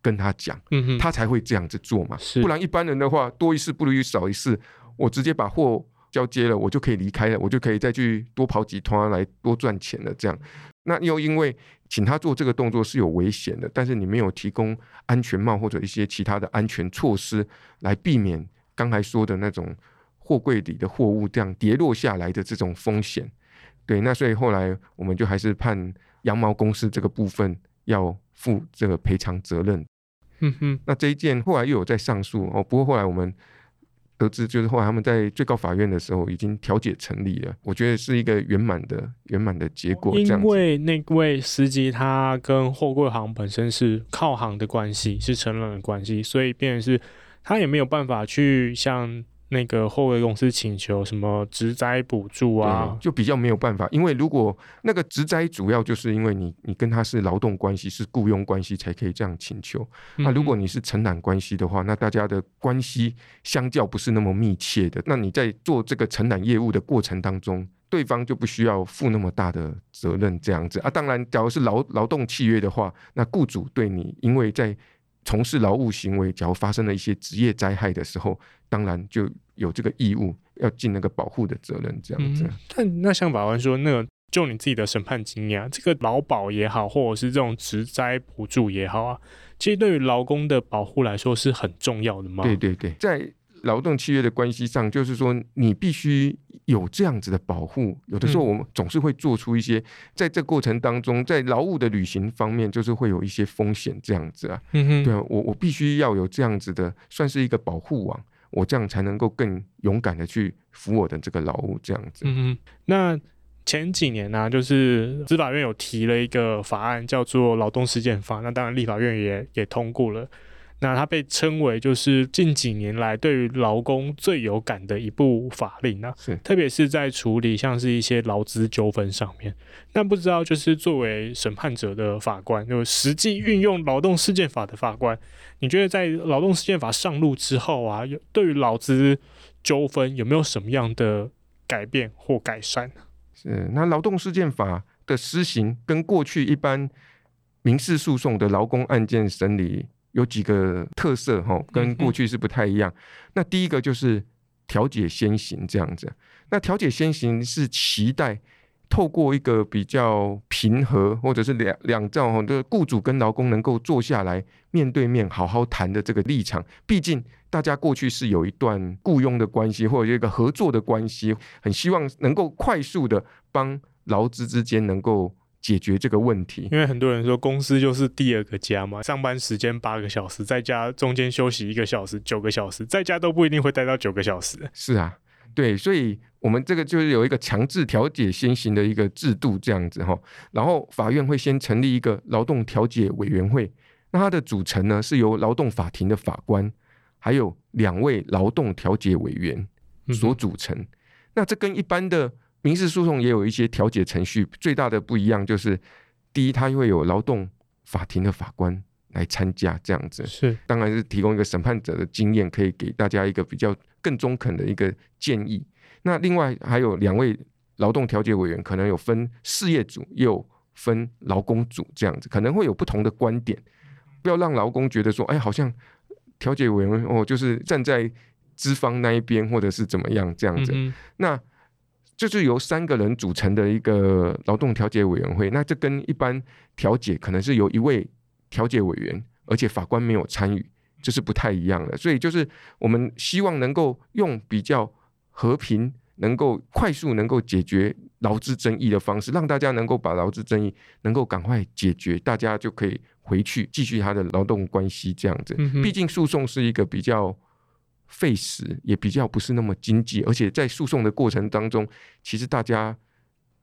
跟他讲，嗯哼，他才会这样子做嘛。不然一般人的话，多一事不如少一事，我直接把货交接了，我就可以离开了，我就可以再去多跑几趟来多赚钱了，这样。那又因为请他做这个动作是有危险的，但是你没有提供安全帽或者一些其他的安全措施来避免刚才说的那种货柜里的货物这样跌落下来的这种风险。对，那所以后来我们就还是判羊毛公司这个部分要负这个赔偿责任。嗯哼，那这一件后来又有在上诉哦，不过后来我们。得知就是后来他们在最高法院的时候已经调解成立了，我觉得是一个圆满的圆满的结果。因为那位司机他跟货柜行本身是靠行的关系，是承揽的关系，所以变成是他也没有办法去像。那个货柜公司请求什么职灾补助啊，就比较没有办法，因为如果那个职灾主要就是因为你你跟他是劳动关系是雇佣关系才可以这样请求，那如果你是承揽关系的话，那大家的关系相较不是那么密切的，那你在做这个承揽业务的过程当中，对方就不需要负那么大的责任这样子。啊。当然，假如是劳劳动契约的话，那雇主对你因为在从事劳务行为，假如发生了一些职业灾害的时候，当然就。有这个义务要尽那个保护的责任，这样子。嗯、但那像法官说，那个就你自己的审判经验，这个劳保也好，或者是这种职灾补助也好啊，其实对于劳工的保护来说是很重要的嘛？对对对，在劳动契约的关系上，就是说你必须有这样子的保护。有的时候我们总是会做出一些，在这过程当中，在劳务的履行方面，就是会有一些风险这样子啊。嗯哼，对啊，我我必须要有这样子的，算是一个保护网。我这样才能够更勇敢的去服我的这个劳务，这样子。嗯嗯，那前几年呢、就是司法院有提了一个法案，叫做《劳动事件法》，那当然立法院也也通过了。那它被称为就是近几年来对于劳工最有感的一部法令啊，是特别是在处理像是一些劳资纠纷上面。那不知道就是作为审判者的法官，就实际运用劳动事件法的法官，你觉得在劳动事件法上路之后啊，有对于劳资纠纷有没有什么样的改变或改善呢？是那劳动事件法的施行跟过去一般民事诉讼的劳工案件审理。有几个特色哈，跟过去是不太一样。嗯、那第一个就是调解先行这样子。那调解先行是期待透过一个比较平和，或者是两两造哈，就是雇主跟劳工能够坐下来面对面好好谈的这个立场。毕竟大家过去是有一段雇佣的关系，或者一个合作的关系，很希望能够快速的帮劳资之间能够。解决这个问题，因为很多人说公司就是第二个家嘛，上班时间八个小时，在家中间休息一个小时，九个小时，在家都不一定会待到九个小时。是啊，对，所以我们这个就是有一个强制调解先行的一个制度这样子哈，然后法院会先成立一个劳动调解委员会，那它的组成呢是由劳动法庭的法官，还有两位劳动调解委员所组成。嗯、那这跟一般的。民事诉讼也有一些调解程序，最大的不一样就是，第一，它会有劳动法庭的法官来参加，这样子是，当然是提供一个审判者的经验，可以给大家一个比较更中肯的一个建议。那另外还有两位劳动调解委员，可能有分事业组，也有分劳工组，这样子可能会有不同的观点，不要让劳工觉得说，哎，好像调解委员哦，就是站在资方那一边，或者是怎么样这样子，嗯、那。就是由三个人组成的一个劳动调解委员会，那这跟一般调解可能是由一位调解委员，而且法官没有参与，这是不太一样的。所以就是我们希望能够用比较和平、能够快速、能够解决劳资争议的方式，让大家能够把劳资争议能够赶快解决，大家就可以回去继续他的劳动关系这样子。毕竟诉讼是一个比较。费时也比较不是那么经济，而且在诉讼的过程当中，其实大家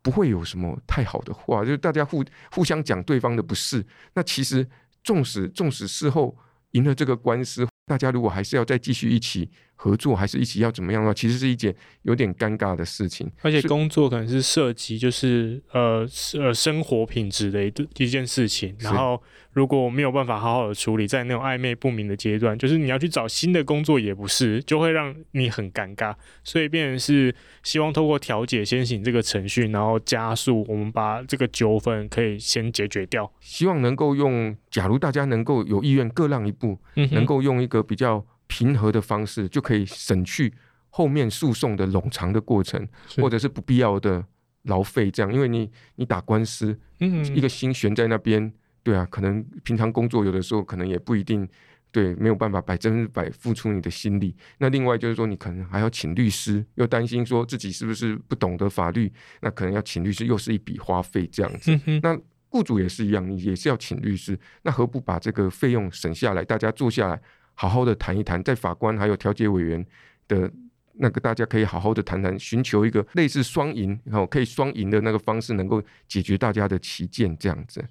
不会有什么太好的话，就是大家互互相讲对方的不是。那其实纵使纵使事后赢了这个官司，大家如果还是要再继续一起合作，还是一起要怎么样的话，其实是一件有点尴尬的事情。而且工作可能是涉及就是呃呃生活品质的一一件事情，然后。如果没有办法好好的处理，在那种暧昧不明的阶段，就是你要去找新的工作也不是，就会让你很尴尬。所以变成是希望透过调解先行这个程序，然后加速我们把这个纠纷可以先解决掉。希望能够用，假如大家能够有意愿各让一步，嗯、能够用一个比较平和的方式，就可以省去后面诉讼的冗长的过程，或者是不必要的劳费。这样，因为你你打官司，嗯，一个心悬在那边。对啊，可能平常工作有的时候可能也不一定对，没有办法百分之百付出你的心力。那另外就是说，你可能还要请律师，又担心说自己是不是不懂得法律，那可能要请律师，又是一笔花费这样子。嗯、那雇主也是一样，你也是要请律师，那何不把这个费用省下来，大家坐下来好好的谈一谈，在法官还有调解委员的那个，大家可以好好的谈谈，寻求一个类似双赢，然后可以双赢的那个方式，能够解决大家的歧见这样子。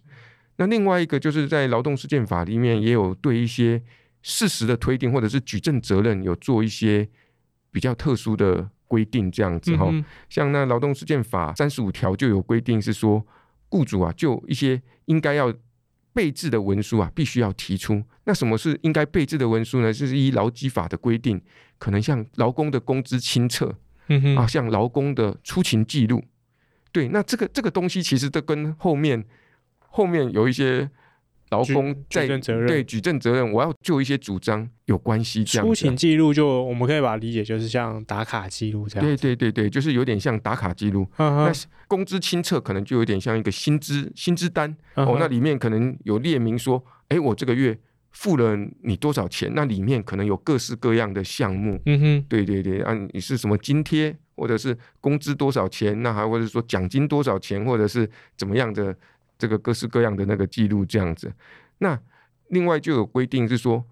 那另外一个就是在劳动事件法里面也有对一些事实的推定或者是举证责任有做一些比较特殊的规定，这样子哈。像那劳动事件法三十五条就有规定是说，雇主啊就一些应该要备制的文书啊必须要提出。那什么是应该备制的文书呢？就是依劳基法的规定，可能像劳工的工资清册，啊，像劳工的出勤记录。对，那这个这个东西其实都跟后面。后面有一些劳工在对举证责任，我要就一些主张有关系。这样出勤记录就我们可以把它理解就是像打卡记录这样。对对对对，就是有点像打卡记录。那工资清册可能就有点像一个薪资薪资单哦，那里面可能有列明说，哎，我这个月付了你多少钱？那里面可能有各式各样的项目。嗯哼，对对对，啊，你是什么津贴，或者是工资多少钱？那还或者说奖金多少钱，或者是怎么样的？这个各式各样的那个记录这样子，那另外就有规定是说，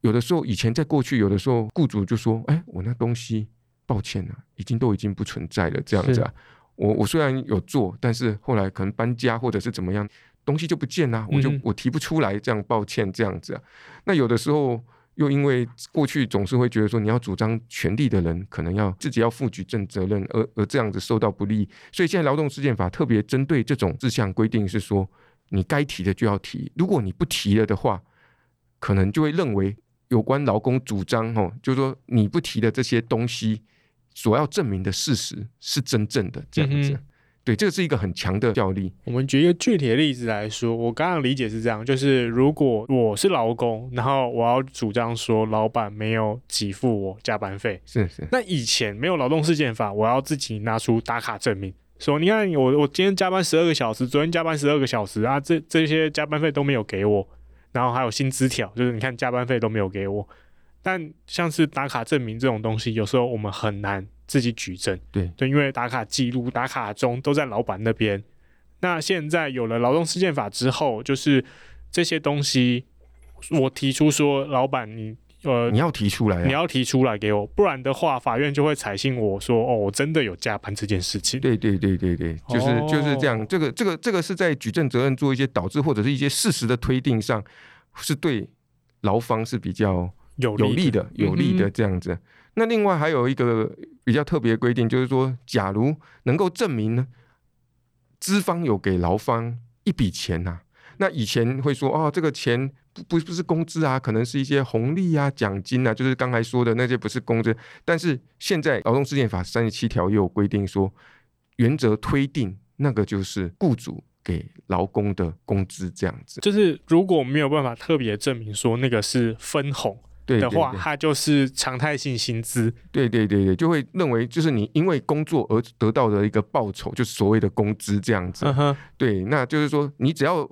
有的时候以前在过去，有的时候雇主就说：“哎，我那东西，抱歉啊，已经都已经不存在了。”这样子啊，我我虽然有做，但是后来可能搬家或者是怎么样，东西就不见了，我就我提不出来，这样抱歉这样子啊。那有的时候。又因为过去总是会觉得说，你要主张权利的人可能要自己要负举证责任，而而这样子受到不利，所以现在劳动事件法特别针对这种事项规定是说，你该提的就要提，如果你不提了的话，可能就会认为有关劳工主张哦，就是说你不提的这些东西所要证明的事实是真正的这样子。对，这个是一个很强的效力。我们举一个具体的例子来说，我刚刚理解是这样，就是如果我是劳工，然后我要主张说老板没有给付我加班费，是是。那以前没有劳动事件法，我要自己拿出打卡证明，说你看我我今天加班十二个小时，昨天加班十二个小时啊，这这些加班费都没有给我，然后还有薪资条，就是你看加班费都没有给我。但像是打卡证明这种东西，有时候我们很难自己举证。对对，因为打卡记录、打卡中都在老板那边。那现在有了劳动事件法之后，就是这些东西，我提出说，老板你呃，你要提出来、啊，你要提出来给我，不然的话，法院就会采信我说，哦，我真的有加班这件事情。对对对对对，就是、哦、就是这样。这个这个这个是在举证责任做一些导致或者是一些事实的推定上，是对劳方是比较。有利的，有利的这样子。嗯、那另外还有一个比较特别的规定，就是说，假如能够证明呢，资方有给劳方一笔钱呐、啊，那以前会说哦，这个钱不不不是工资啊，可能是一些红利啊、奖金啊，就是刚才说的那些不是工资。但是现在劳动事件法三十七条又有规定说，原则推定那个就是雇主给劳工的工资这样子。就是如果没有办法特别证明说那个是分红。对的话，它就是常态性薪资。对对对对，就会认为就是你因为工作而得到的一个报酬，就是所谓的工资这样子。Uh. 对，那就是说你只要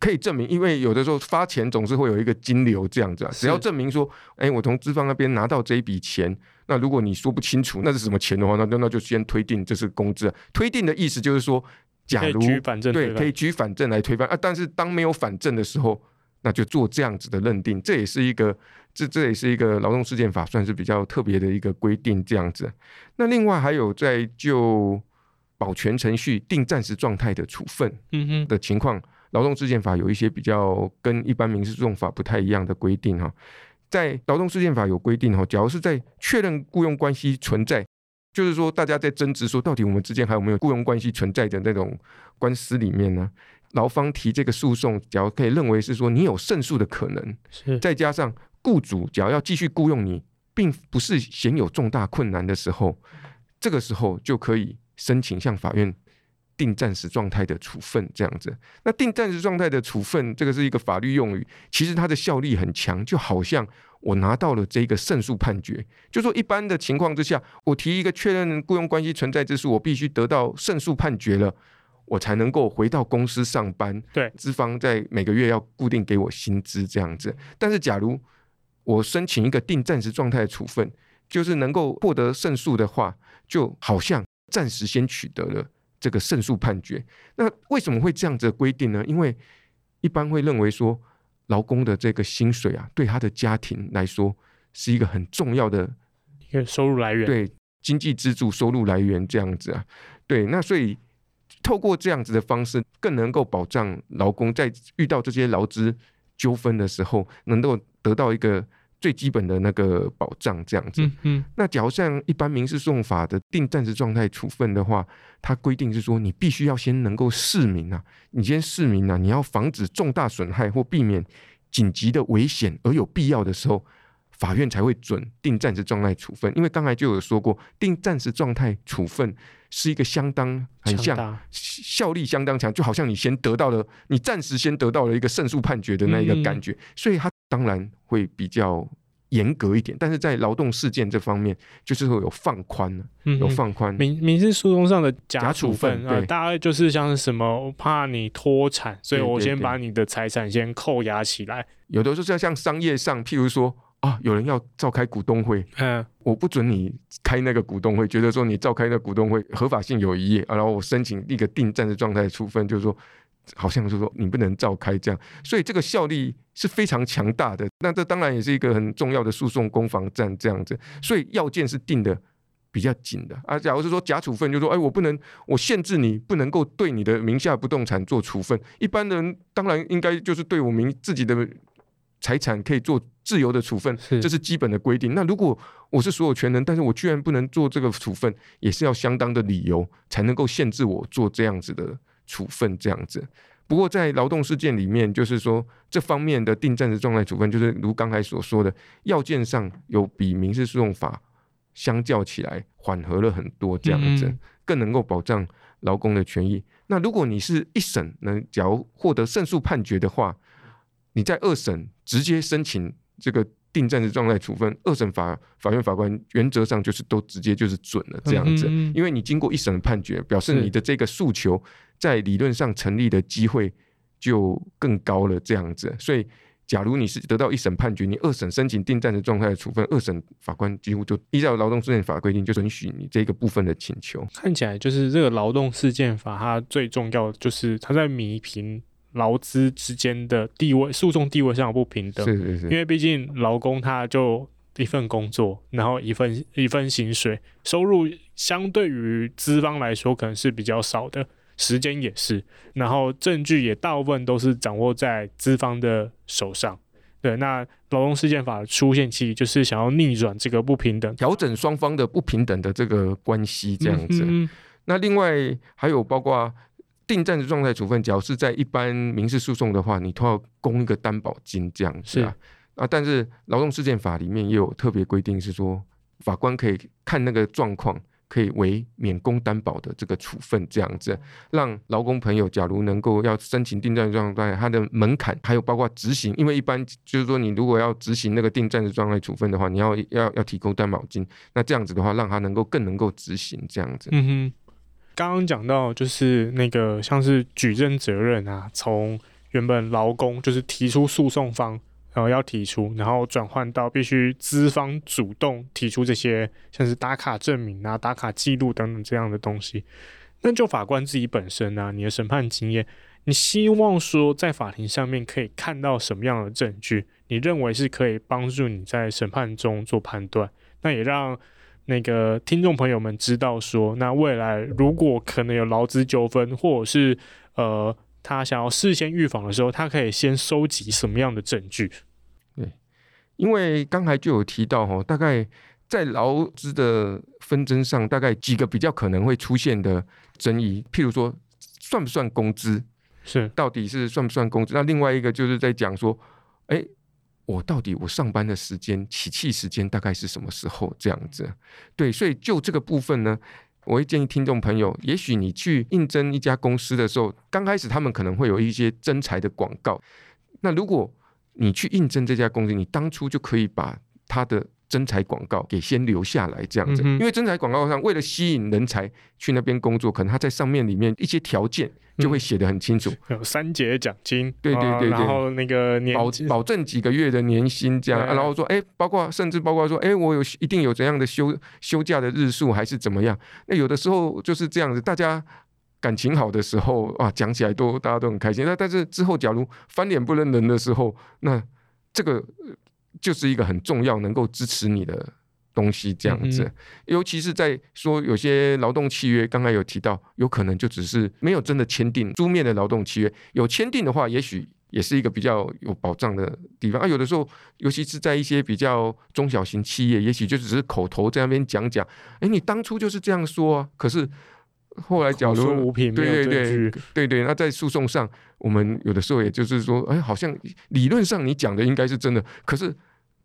可以证明，因为有的时候发钱总是会有一个金流这样子啊。只要证明说，哎，我从资方那边拿到这一笔钱，那如果你说不清楚那是什么钱的话，那那那就先推定这是工资啊。推定的意思就是说，假如对可以举反证来推翻啊，但是当没有反证的时候，那就做这样子的认定，这也是一个。这这也是一个劳动事件法，算是比较特别的一个规定，这样子。那另外还有在就保全程序定暂时状态的处分，嗯哼的情况，劳动事件法有一些比较跟一般民事诉讼法不太一样的规定哈。在劳动事件法有规定哈，假如是在确认雇佣关系存在，就是说大家在争执说到底我们之间还有没有雇佣关系存在的那种官司里面呢，劳方提这个诉讼，假如可以认为是说你有胜诉的可能，是再加上。雇主只要要继续雇佣你，并不是显有重大困难的时候，这个时候就可以申请向法院定暂时状态的处分，这样子。那定暂时状态的处分，这个是一个法律用语，其实它的效力很强，就好像我拿到了这个胜诉判决。就说一般的情况之下，我提一个确认雇佣关系存在之诉，我必须得到胜诉判决了，我才能够回到公司上班。对，资方在每个月要固定给我薪资这样子。但是假如我申请一个定暂时状态的处分，就是能够获得胜诉的话，就好像暂时先取得了这个胜诉判决。那为什么会这样子的规定呢？因为一般会认为说，劳工的这个薪水啊，对他的家庭来说是一个很重要的一个收入来源，对经济支柱收入来源这样子啊。对，那所以透过这样子的方式，更能够保障劳工在遇到这些劳资纠纷的时候，能够得到一个。最基本的那个保障这样子，嗯，嗯，那假如像一般民事诉讼法的定暂时状态处分的话，它规定是说，你必须要先能够释明啊，你先释明啊，你要防止重大损害或避免紧急的危险，而有必要的时候，法院才会准定暂时状态处分。因为刚才就有说过，定暂时状态处分是一个相当很像效力相当强，就好像你先得到了，你暂时先得到了一个胜诉判决的那一个感觉，嗯，所以它。当然会比较严格一点，但是在劳动事件这方面，就是会有放宽有放宽。民民事诉讼上的假处分啊，大概就是像是什么，我怕你脱产，所以我先把你的财产先扣押起来。有的时候像商业上，譬如说啊，有人要召开股东会，嗯，我不准你开那个股东会，觉得说你召开那个股东会合法性有疑义，然后我申请一个定暂时状态处分，就是说。好像是说你不能召开这样，所以这个效力是非常强大的。那这当然也是一个很重要的诉讼攻防战这样子。所以要件是定的比较紧的啊。假如是说假处分，就说哎，我不能，我限制你不能够对你的名下不动产做处分。一般人当然应该就是对我名自己的财产可以做自由的处分，这是基本的规定。那如果我是所有权人，但是我居然不能做这个处分，也是要相当的理由才能够限制我做这样子的。处分这样子，不过在劳动事件里面，就是说这方面的定暂时状态处分，就是如刚才所说的，要件上有比民事诉讼法相较起来缓和了很多，这样子更能够保障劳工的权益。那如果你是一审能假如获得胜诉判决的话，你在二审直接申请这个定暂时状态处分，二审法法院法官原则上就是都直接就是准了这样子，因为你经过一审的判决，表示你的这个诉求在理论上成立的机会就更高了这样子，所以。假如你是得到一审判决，你二审申请定暂时状态的处分，二审法官几乎就依照劳动事件法规定，就准许你这个部分的请求。看起来就是这个劳动事件法，它最重要的就是它在弭平劳资之间的地位、诉讼地位上的不平等。是是是，因为毕竟劳工他就一份工作，然后一份一份薪水，收入相对于资方来说可能是比较少的。时间也是，然后证据也大部分都是掌握在资方的手上。对，那劳动事件法的出现其实就是想要逆转这个不平等，调整双方的不平等的这个关系，这样子。那另外还有包括定暂时状态处分，只要是在一般民事诉讼的话，你都要供一个担保金这样子啊。啊，但是劳动事件法里面也有特别规定，是说法官可以看那个状况。可以为免工担保的这个处分，这样子让劳工朋友，假如能够要申请定暂时状态，它的门槛还有包括执行，因为一般就是说，你如果要执行那个定暂时状态处分的话，你要要要提供担保金，那这样子的话，让他能够更能够执行这样子。嗯哼，刚刚讲到就是那个像是举证责任啊，从原本劳工就是提出诉讼方。然后要提出，然后转换到必须资方主动提出这些，像是打卡证明啊、打卡记录等等这样的东西。那就法官自己本身啊，你的审判经验，你希望说在法庭上面可以看到什么样的证据？你认为是可以帮助你在审判中做判断？那也让那个听众朋友们知道说，那未来如果可能有劳资纠纷，或者是呃。他想要事先预防的时候，他可以先收集什么样的证据？对，因为刚才就有提到哈，大概在劳资的纷争上，大概几个比较可能会出现的争议，譬如说算不算工资？是，到底是算不算工资？那另外一个就是在讲说，哎，我到底我上班的时间、起气时间大概是什么时候？这样子，对，所以就这个部分呢。我会建议听众朋友，也许你去应征一家公司的时候，刚开始他们可能会有一些征才的广告。那如果你去应征这家公司，你当初就可以把他的征才广告给先留下来，这样子，因为征才广告上为了吸引人才去那边工作，可能他在上面里面一些条件就会写得很清楚，有三节奖金，对对对对，然后那个年保保证几个月的年薪这样，然后说，哎，包括甚至包括说，哎，我有一定有怎样的休休假的日数还是怎么样？那有的时候就是这样子，大家感情好的时候啊，讲起来都大家都很开心。那但是之后假如翻脸不认人的时候，那这个。就是一个很重要能够支持你的东西，这样子。尤其是在说有些劳动契约，刚刚有提到，有可能就只是没有真的签订书面的劳动契约。有签订的话，也许也是一个比较有保障的地方啊。有的时候，尤其是在一些比较中小型企业，也许就只是口头在那边讲讲。哎，你当初就是这样说啊，可是。后来，假如说无凭，对对对对对，那在诉讼上，我们有的时候也就是说，哎，好像理论上你讲的应该是真的，可是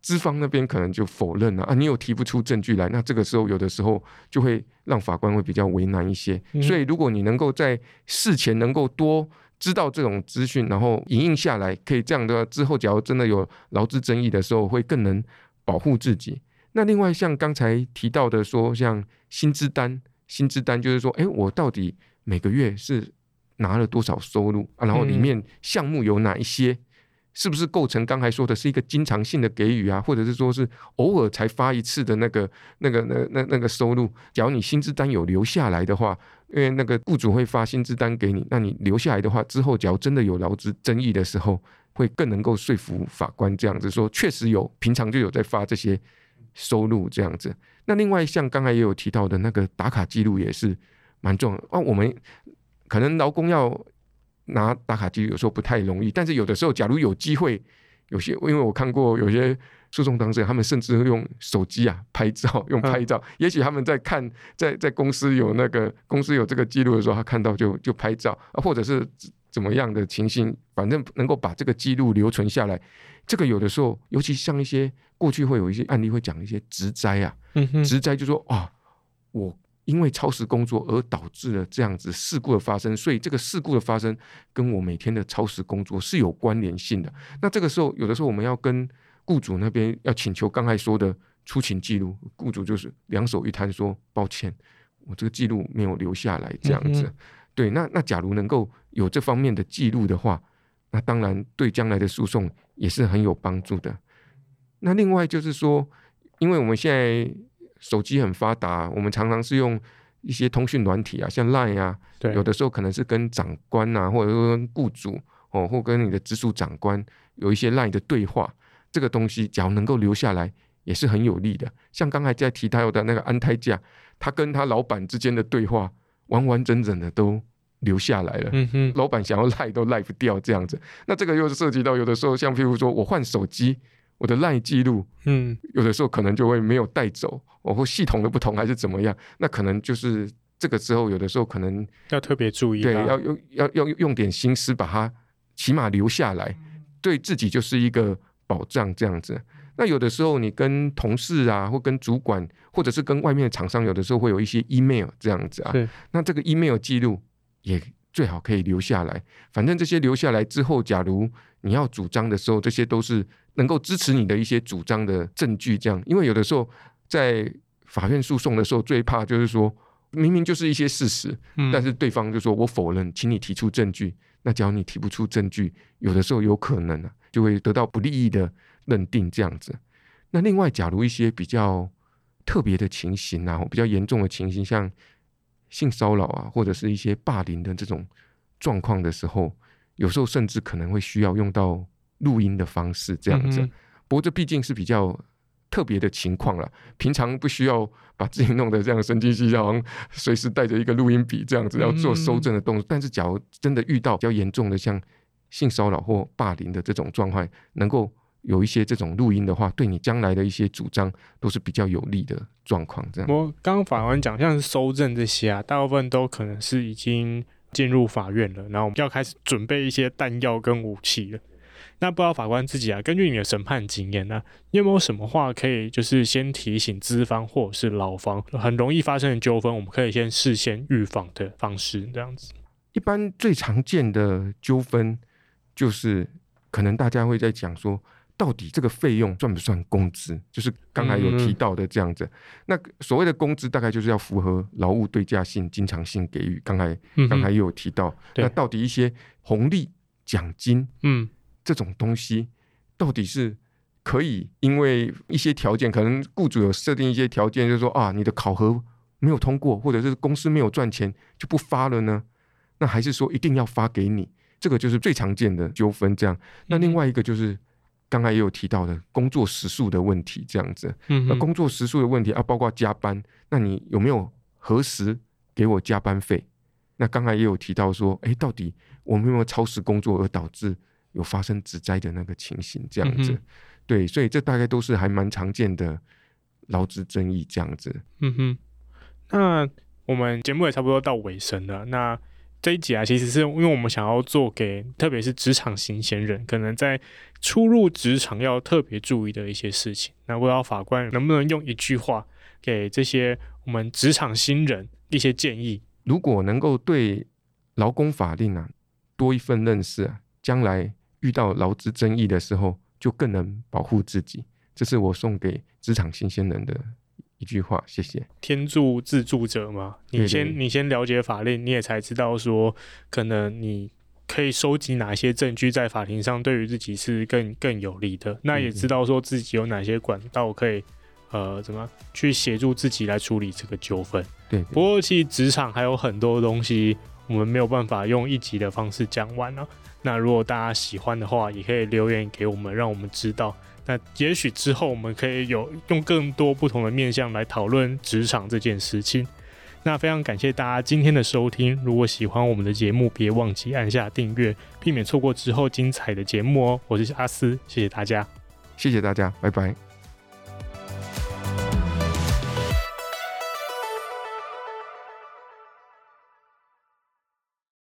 资方那边可能就否认了啊，你又提不出证据来，那这个时候有的时候就会让法官会比较为难一些。所以，如果你能够在事前能够多知道这种资讯，然后影印下来，可以这样的之后，假如真的有劳资争议的时候，会更能保护自己。那另外像刚才提到的说，像薪资单。薪资单就是说，哎，我到底每个月是拿了多少收入啊？然后里面项目有哪一些？是不是构成刚才说的是一个经常性的给予啊？或者是说是偶尔才发一次的那个、那个、那、那、那个收入？假如你薪资单有留下来的话，因为那个雇主会发薪资单给你，那你留下来的话，之后假如真的有劳资争议的时候，会更能够说服法官这样子说，确实有，平常就有在发这些收入这样子。那另外像刚才也有提到的那个打卡记录也是蛮重要啊。我们可能劳工要拿打卡记录有时候不太容易，但是有的时候假如有机会，有些因为我看过有些诉讼当事人，他们甚至会用手机啊拍照，用拍照。也许他们在看在在公司有那个公司有这个记录的时候，他看到就就拍照啊，或者是怎么样的情形，反正能够把这个记录留存下来。这个有的时候，尤其像一些过去会有一些案例会讲一些职灾啊。职灾就说啊，我因为超时工作而导致了这样子事故的发生，所以这个事故的发生跟我每天的超时工作是有关联性的。那这个时候，有的时候我们要跟雇主那边要请求刚才说的出勤记录，雇主就是两手一摊说抱歉，我这个记录没有留下来，这样子。嗯、对，那那假如能够有这方面的记录的话，那当然对将来的诉讼也是很有帮助的。那另外就是说，因为我们现在。手机很发达，我们常常是用一些通讯软体啊，像 Line 啊，有的时候可能是跟长官啊，或者说跟雇主哦，或跟你的直属长官有一些 Line 的对话。这个东西，假如能够留下来，也是很有利的。像刚才在提到的那个安胎假，他跟他老板之间的对话，完完整整的都留下来了。嗯哼，老板想要赖都赖不掉这样子。那这个又是涉及到有的时候，像譬如说我换手机。我的 LINE 记录，嗯，有的时候可能就会没有带走，哦，或系统的不同还是怎么样，那可能就是这个时候，有的时候可能要特别注意，对，要用要要用点心思把它起码留下来，对自己就是一个保障这样子。那有的时候你跟同事啊，或跟主管，或者是跟外面的厂商，有的时候会有一些 email 这样子啊，那这个 email 记录也最好可以留下来。反正这些留下来之后，假如你要主张的时候，这些都是。能够支持你的一些主张的证据，这样，因为有的时候在法院诉讼的时候，最怕就是说，明明就是一些事实，嗯，但是对方就说我否认，请你提出证据。那假如你提不出证据，有的时候有可能啊，就会得到不利益的认定这样子。那另外，假如一些比较特别的情形啊，比较严重的情形，像性骚扰啊，或者是一些霸凌的这种状况的时候，有时候甚至可能会需要用到。录音的方式这样子，嗯、不过这毕竟是比较特别的情况了。平常不需要把自己弄得这样神经兮兮，好像随时带着一个录音笔这样子要做搜证的动作。嗯、但是，假如真的遇到比较严重的像性骚扰或霸凌的这种状况，能够有一些这种录音的话，对你将来的一些主张都是比较有利的状况。这样。我刚刚法官讲，像是搜证这些啊，大部分都可能是已经进入法院了，然后我们要开始准备一些弹药跟武器了。那不知道法官自己啊，根据你的审判经验呢，你有没有什么话可以就是先提醒资方或者是劳方很容易发生的纠纷，我们可以先事先预防的方式这样子？一般最常见的纠纷就是可能大家会在讲说，到底这个费用算不算工资？就是刚才有提到的这样子。嗯、那所谓的工资大概就是要符合劳务对价性、经常性给予。刚才刚才又有提到，嗯、那到底一些红利奖金，嗯。这种东西到底是可以因为一些条件，可能雇主有设定一些条件，就是说啊，你的考核没有通过，或者是公司没有赚钱就不发了呢？那还是说一定要发给你？这个就是最常见的纠纷。这样，那另外一个就是刚才也有提到的工作时数的问题，这样子。嗯，那工作时数的问题啊，包括加班，那你有没有核实给我加班费？那刚才也有提到说，哎，到底我们有没有超时工作而导致？有发生职灾的那个情形，这样子，嗯、对，所以这大概都是还蛮常见的劳资争议，这样子。嗯哼，那我们节目也差不多到尾声了。那这一集啊，其实是因为我们想要做给，特别是职场新鲜人，可能在初入职场要特别注意的一些事情。那不知道法官能不能用一句话给这些我们职场新人一些建议？如果能够对劳工法令啊多一份认识啊，将来。遇到劳资争议的时候，就更能保护自己。这是我送给职场新鲜人的一句话。谢谢。天助自助者嘛，你先你先了解法令，你也才知道说，可能你可以收集哪些证据在法庭上对于自己是更更有利的。那也知道说自己有哪些管道可以，呃，怎么去协助自己来处理这个纠纷。对，对，不过其实职场还有很多东西，我们没有办法用一集的方式讲完啊。那如果大家喜欢的话，也可以留言给我们，让我们知道。那也许之后我们可以有用更多不同的面向来讨论职场这件事情。那非常感谢大家今天的收听。如果喜欢我们的节目，别忘记按下订阅，避免错过之后精彩的节目哦。我是阿斯，谢谢大家，谢谢大家，拜拜。